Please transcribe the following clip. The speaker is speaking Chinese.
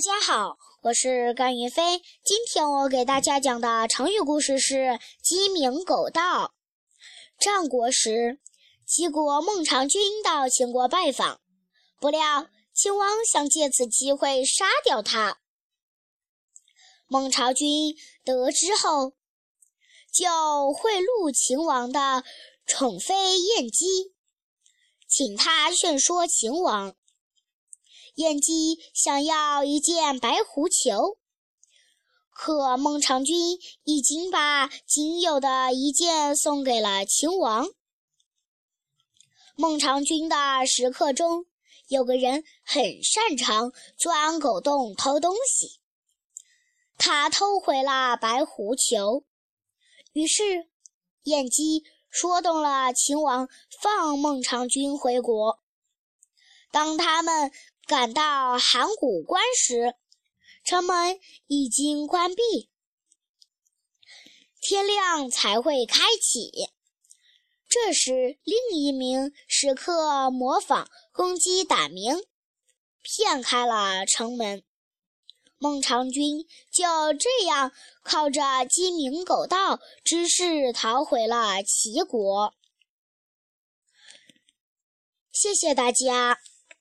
大家好，我是甘云飞。今天我给大家讲的成语故事是“鸡鸣狗盗”。战国时，齐国孟尝君到秦国拜访，不料秦王想借此机会杀掉他。孟尝君得知后，就贿赂秦王的宠妃晏姬，请他劝说秦王。燕姬想要一件白狐裘，可孟尝君已经把仅有的一件送给了秦王。孟尝君的食客中有个人很擅长钻狗洞偷东西，他偷回了白狐裘，于是燕姬说动了秦王，放孟尝君回国。当他们。赶到函谷关时，城门已经关闭，天亮才会开启。这时，另一名食客模仿公鸡打鸣，骗开了城门。孟尝君就这样靠着鸡鸣狗盗之事逃回了齐国。谢谢大家。